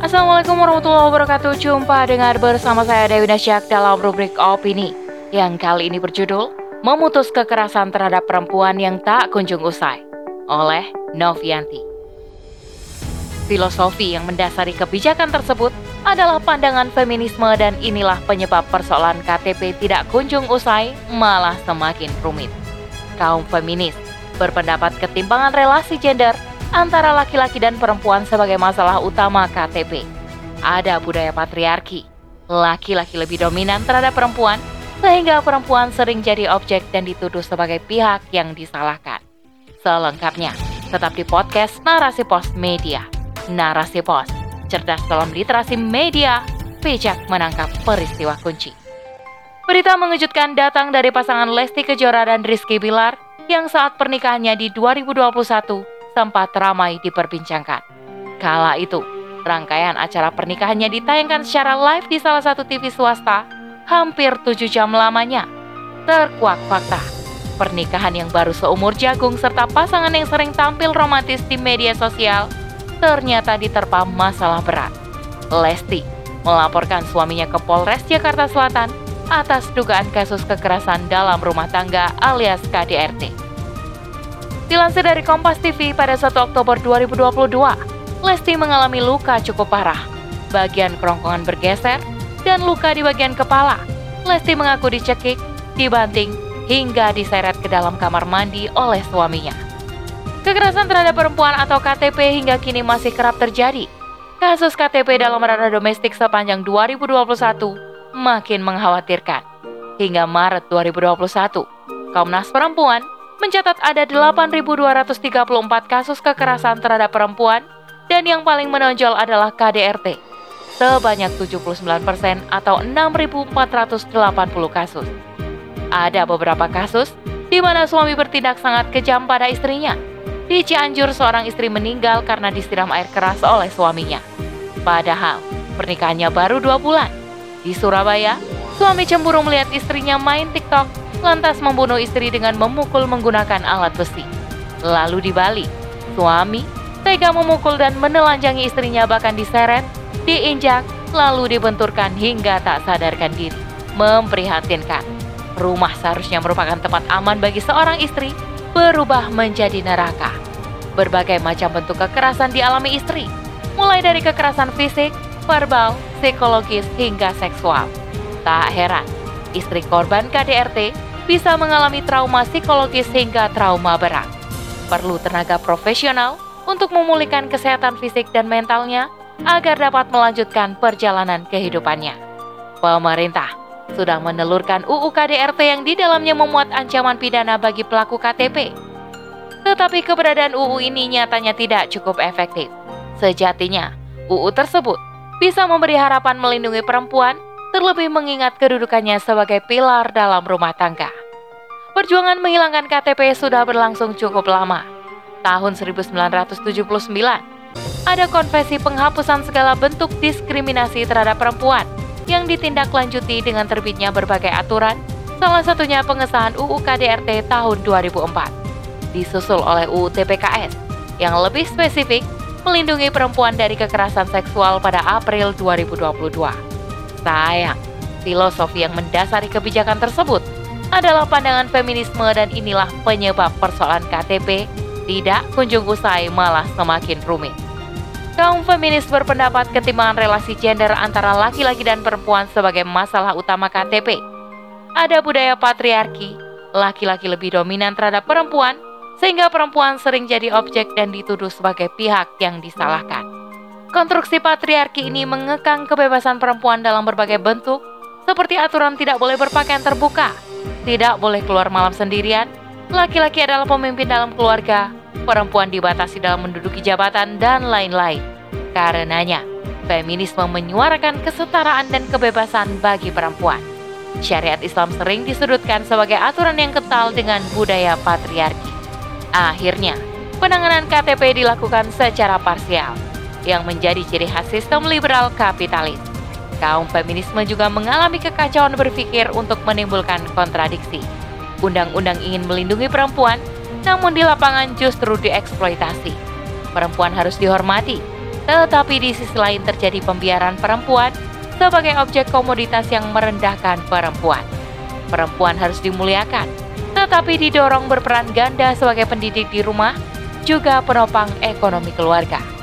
Assalamualaikum warahmatullahi wabarakatuh Jumpa dengar bersama saya Dewi Nasyak dalam rubrik Opini Yang kali ini berjudul Memutus kekerasan terhadap perempuan yang tak kunjung usai Oleh Novianti Filosofi yang mendasari kebijakan tersebut adalah pandangan feminisme dan inilah penyebab persoalan KTP tidak kunjung usai malah semakin rumit. Kaum feminis berpendapat ketimpangan relasi gender antara laki-laki dan perempuan sebagai masalah utama KTP. Ada budaya patriarki, laki-laki lebih dominan terhadap perempuan, sehingga perempuan sering jadi objek dan dituduh sebagai pihak yang disalahkan. Selengkapnya, tetap di podcast Narasi Pos Media. Narasi Pos, cerdas dalam literasi media, bijak menangkap peristiwa kunci. Berita mengejutkan datang dari pasangan Lesti Kejora dan Rizky Bilar yang saat pernikahannya di 2021 sempat ramai diperbincangkan. Kala itu, rangkaian acara pernikahannya ditayangkan secara live di salah satu TV swasta hampir tujuh jam lamanya. Terkuak fakta, pernikahan yang baru seumur jagung serta pasangan yang sering tampil romantis di media sosial ternyata diterpa masalah berat. Lesti melaporkan suaminya ke Polres Jakarta Selatan atas dugaan kasus kekerasan dalam rumah tangga alias KDRT. Dilansir dari Kompas TV pada 1 Oktober 2022, Lesti mengalami luka cukup parah. Bagian kerongkongan bergeser dan luka di bagian kepala. Lesti mengaku dicekik, dibanting, hingga diseret ke dalam kamar mandi oleh suaminya. Kekerasan terhadap perempuan atau KTP hingga kini masih kerap terjadi. Kasus KTP dalam ranah domestik sepanjang 2021 makin mengkhawatirkan. Hingga Maret 2021, Komnas Perempuan mencatat ada 8.234 kasus kekerasan terhadap perempuan dan yang paling menonjol adalah KDRT sebanyak 79% atau 6.480 kasus. Ada beberapa kasus di mana suami bertindak sangat kejam pada istrinya. Di Cianjur, seorang istri meninggal karena disiram air keras oleh suaminya. Padahal, pernikahannya baru dua bulan. Di Surabaya, suami cemburu melihat istrinya main TikTok lantas membunuh istri dengan memukul menggunakan alat besi. Lalu di Bali, suami tega memukul dan menelanjangi istrinya bahkan diseret, diinjak, lalu dibenturkan hingga tak sadarkan diri. Memprihatinkan. Rumah seharusnya merupakan tempat aman bagi seorang istri, berubah menjadi neraka. Berbagai macam bentuk kekerasan dialami istri, mulai dari kekerasan fisik, verbal, psikologis, hingga seksual. Tak heran, istri korban KDRT bisa mengalami trauma psikologis hingga trauma berat. Perlu tenaga profesional untuk memulihkan kesehatan fisik dan mentalnya agar dapat melanjutkan perjalanan kehidupannya. Pemerintah sudah menelurkan UU KDRT yang di dalamnya memuat ancaman pidana bagi pelaku KTP. Tetapi keberadaan UU ini nyatanya tidak cukup efektif. Sejatinya, UU tersebut bisa memberi harapan melindungi perempuan terlebih mengingat kedudukannya sebagai pilar dalam rumah tangga. Perjuangan menghilangkan KTP sudah berlangsung cukup lama. Tahun 1979, ada konvensi penghapusan segala bentuk diskriminasi terhadap perempuan yang ditindaklanjuti dengan terbitnya berbagai aturan, salah satunya pengesahan UU KDRT tahun 2004, disusul oleh UU TPKS yang lebih spesifik melindungi perempuan dari kekerasan seksual pada April 2022. Sayang, filosofi yang mendasari kebijakan tersebut adalah pandangan feminisme dan inilah penyebab persoalan KTP tidak kunjung usai malah semakin rumit. Kaum feminis berpendapat ketimbangan relasi gender antara laki-laki dan perempuan sebagai masalah utama KTP. Ada budaya patriarki, laki-laki lebih dominan terhadap perempuan, sehingga perempuan sering jadi objek dan dituduh sebagai pihak yang disalahkan. Konstruksi patriarki ini mengekang kebebasan perempuan dalam berbagai bentuk, seperti aturan tidak boleh berpakaian terbuka, tidak boleh keluar malam sendirian, laki-laki adalah pemimpin dalam keluarga, perempuan dibatasi dalam menduduki jabatan, dan lain-lain. Karenanya, feminisme menyuarakan kesetaraan dan kebebasan bagi perempuan. Syariat Islam sering disudutkan sebagai aturan yang kental dengan budaya patriarki. Akhirnya, penanganan KTP dilakukan secara parsial yang menjadi ciri khas sistem liberal kapitalis. Kaum feminisme juga mengalami kekacauan berpikir untuk menimbulkan kontradiksi. Undang-undang ingin melindungi perempuan, namun di lapangan justru dieksploitasi. Perempuan harus dihormati, Tetapi di sisi lain terjadi pembiaran perempuan sebagai objek komoditas yang merendahkan perempuan. Perempuan harus dimuliakan, tetapi didorong berperan ganda sebagai pendidik di rumah, juga penopang ekonomi keluarga.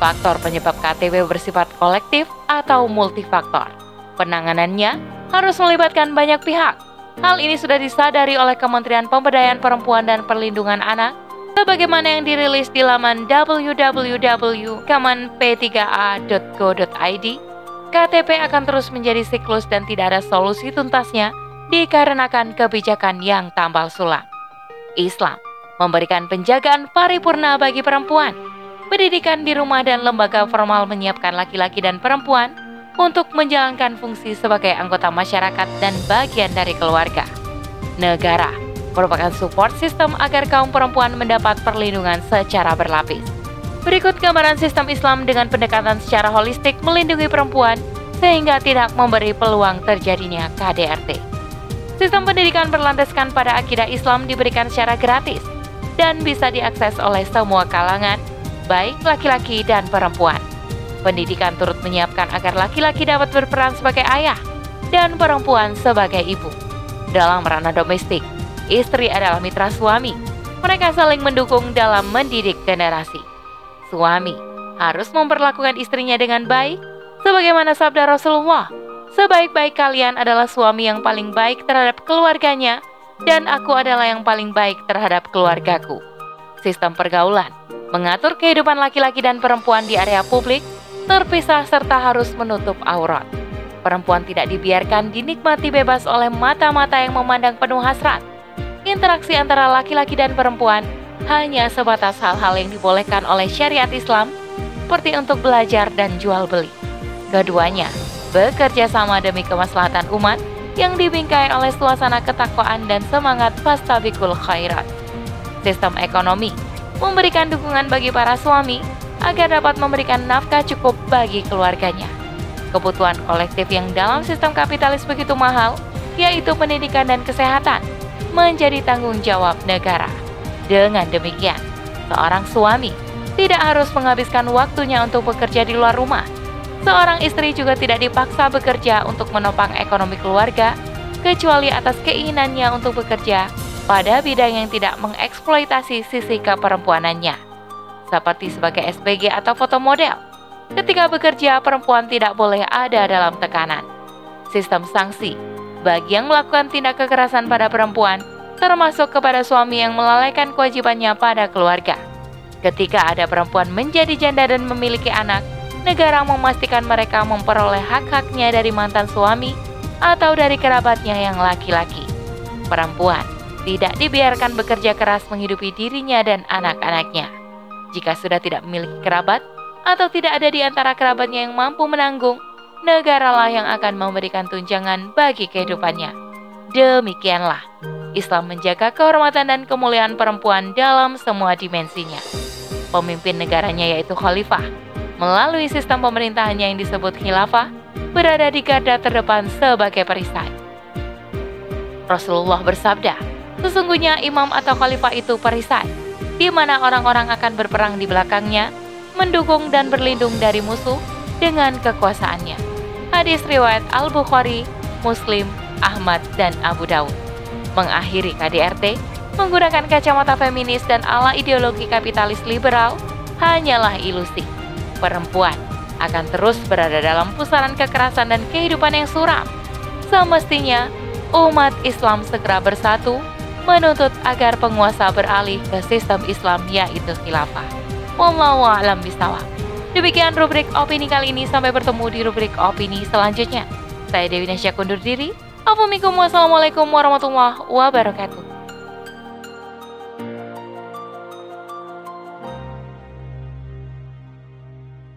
Faktor penyebab KTP bersifat kolektif atau multifaktor. Penanganannya harus melibatkan banyak pihak. Hal ini sudah disadari oleh Kementerian Pemberdayaan Perempuan dan Perlindungan Anak sebagaimana yang dirilis di laman www.kemenp3a.go.id. KTP akan terus menjadi siklus dan tidak ada solusi tuntasnya dikarenakan kebijakan yang tambal sulam. Islam memberikan penjagaan paripurna bagi perempuan pendidikan di rumah dan lembaga formal menyiapkan laki-laki dan perempuan untuk menjalankan fungsi sebagai anggota masyarakat dan bagian dari keluarga. Negara merupakan support sistem agar kaum perempuan mendapat perlindungan secara berlapis. Berikut gambaran sistem Islam dengan pendekatan secara holistik melindungi perempuan sehingga tidak memberi peluang terjadinya KDRT. Sistem pendidikan berlandaskan pada akidah Islam diberikan secara gratis dan bisa diakses oleh semua kalangan baik laki-laki dan perempuan. Pendidikan turut menyiapkan agar laki-laki dapat berperan sebagai ayah dan perempuan sebagai ibu. Dalam ranah domestik, istri adalah mitra suami. Mereka saling mendukung dalam mendidik generasi. Suami harus memperlakukan istrinya dengan baik, sebagaimana sabda Rasulullah. Sebaik-baik kalian adalah suami yang paling baik terhadap keluarganya, dan aku adalah yang paling baik terhadap keluargaku. Sistem pergaulan mengatur kehidupan laki-laki dan perempuan di area publik, terpisah serta harus menutup aurat. Perempuan tidak dibiarkan dinikmati bebas oleh mata-mata yang memandang penuh hasrat. Interaksi antara laki-laki dan perempuan hanya sebatas hal-hal yang dibolehkan oleh syariat Islam, seperti untuk belajar dan jual beli. Keduanya bekerja sama demi kemaslahatan umat yang dibingkai oleh suasana ketakwaan dan semangat fastabikul khairat. Sistem ekonomi memberikan dukungan bagi para suami agar dapat memberikan nafkah cukup bagi keluarganya. Kebutuhan kolektif yang dalam sistem kapitalis begitu mahal, yaitu pendidikan dan kesehatan, menjadi tanggung jawab negara. Dengan demikian, seorang suami tidak harus menghabiskan waktunya untuk bekerja di luar rumah. Seorang istri juga tidak dipaksa bekerja untuk menopang ekonomi keluarga, kecuali atas keinginannya untuk bekerja pada bidang yang tidak mengeksploitasi sisi keperempuanannya, seperti sebagai SPG atau foto model. Ketika bekerja, perempuan tidak boleh ada dalam tekanan. Sistem sanksi bagi yang melakukan tindak kekerasan pada perempuan, termasuk kepada suami yang melalaikan kewajibannya pada keluarga. Ketika ada perempuan menjadi janda dan memiliki anak, negara memastikan mereka memperoleh hak-haknya dari mantan suami atau dari kerabatnya yang laki-laki. Perempuan tidak dibiarkan bekerja keras menghidupi dirinya dan anak-anaknya. Jika sudah tidak memiliki kerabat atau tidak ada di antara kerabatnya yang mampu menanggung, negaralah yang akan memberikan tunjangan bagi kehidupannya. Demikianlah Islam menjaga kehormatan dan kemuliaan perempuan dalam semua dimensinya. Pemimpin negaranya yaitu khalifah, melalui sistem pemerintahannya yang disebut khilafah, berada di garda terdepan sebagai perisai. Rasulullah bersabda, Sesungguhnya imam atau khalifah itu perisai, di mana orang-orang akan berperang di belakangnya, mendukung dan berlindung dari musuh dengan kekuasaannya. Hadis riwayat Al-Bukhari, Muslim, Ahmad, dan Abu Dawud. Mengakhiri KDRT, menggunakan kacamata feminis dan ala ideologi kapitalis liberal hanyalah ilusi. Perempuan akan terus berada dalam pusaran kekerasan dan kehidupan yang suram. Semestinya, umat Islam segera bersatu menuntut agar penguasa beralih ke sistem Islam yaitu khilafah. Wallahu a'lam bishawab. Demikian rubrik opini kali ini sampai bertemu di rubrik opini selanjutnya. Saya Dewi Nasya kundur diri. Assalamualaikum warahmatullahi wabarakatuh.